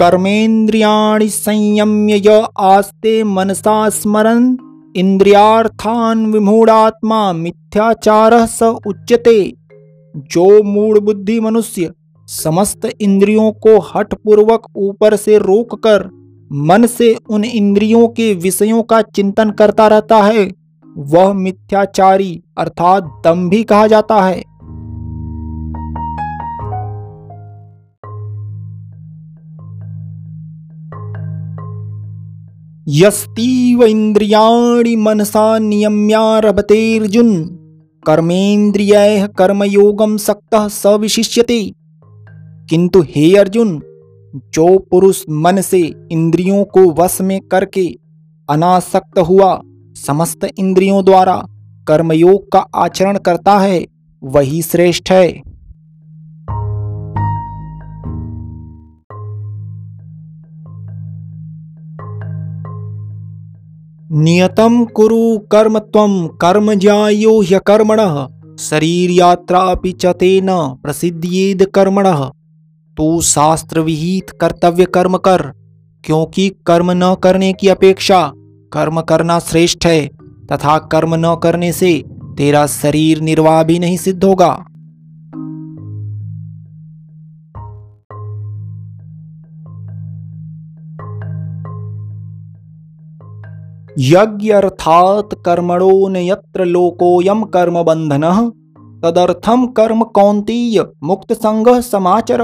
कर्मेन्द्रियाणि संयम्य य आस्ते मनसा स्मरन् इंद्रियार्थान विमूढ़ात्मा मिथ्याचार स उच्यते। जो मूढ़ बुद्धि मनुष्य समस्त इंद्रियों को हठपूर्वक ऊपर से रोककर मन से उन इंद्रियों के विषयों का चिंतन करता रहता है, वह मिथ्याचारी अर्थात दम्भी कहा जाता है। यस्तीव इंद्रियाणि मनसा नियम्यारभतेर्जुन कर्मेन्द्रिय कर्मयोगम सक्तः स विशिष्यते किंतु हे अर्जुन, जो पुरुष मन से इंद्रियों को वश में करके अनासक्त हुआ, समस्त इंद्रियों द्वारा कर्मयोग का आचरण करता है, वही श्रेष्ठ है। नियतम कुरु कर्म त्वं कर्म ज्यायो ह्यकर्मणः। शरीर यात्रा च न प्रसिद्धियेद कर्मणः। तू शास्त्र विहित कर्तव्य कर्म कर, क्योंकि कर्म न करने की अपेक्षा कर्म करना श्रेष्ठ है, तथा कर्म न करने से तेरा शरीर निर्वाह भी नहीं सिद्ध होगा। यज्ञ अर्थात कर्मणो न यत्र लोकोयम कर्म बंधन तदर्थम कर्म कौंतीय मुक्त संग समाचर।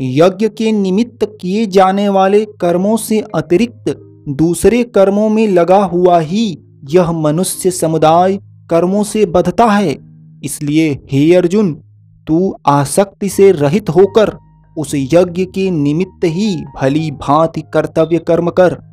यज्ञ के निमित्त किए जाने वाले कर्मों से अतिरिक्त दूसरे कर्मों में लगा हुआ ही यह मनुष्य समुदाय कर्मों से बधता है। इसलिए, हे अर्जुन, तू आसक्ति से रहित होकर उस यज्ञ के निमित्त ही भली भांति कर्तव्य कर्म कर।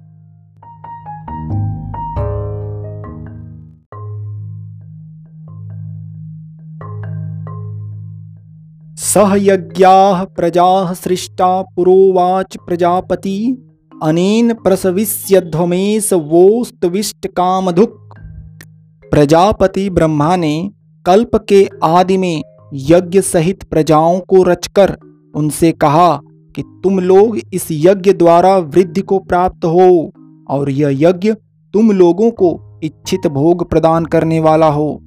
सहयज्ञा प्रजा सृष्टा पुरोवाच प्रजापति, अनेन प्रसविष्यध्वमेश वोस्तविष्ट कामधुक प्रजापति ब्रह्मा ने कल्प के आदि में यज्ञ सहित प्रजाओं को रचकर उनसे कहा कि तुम लोग इस यज्ञ द्वारा वृद्धि को प्राप्त हो और यह यज्ञ तुम लोगों को इच्छित भोग प्रदान करने वाला हो।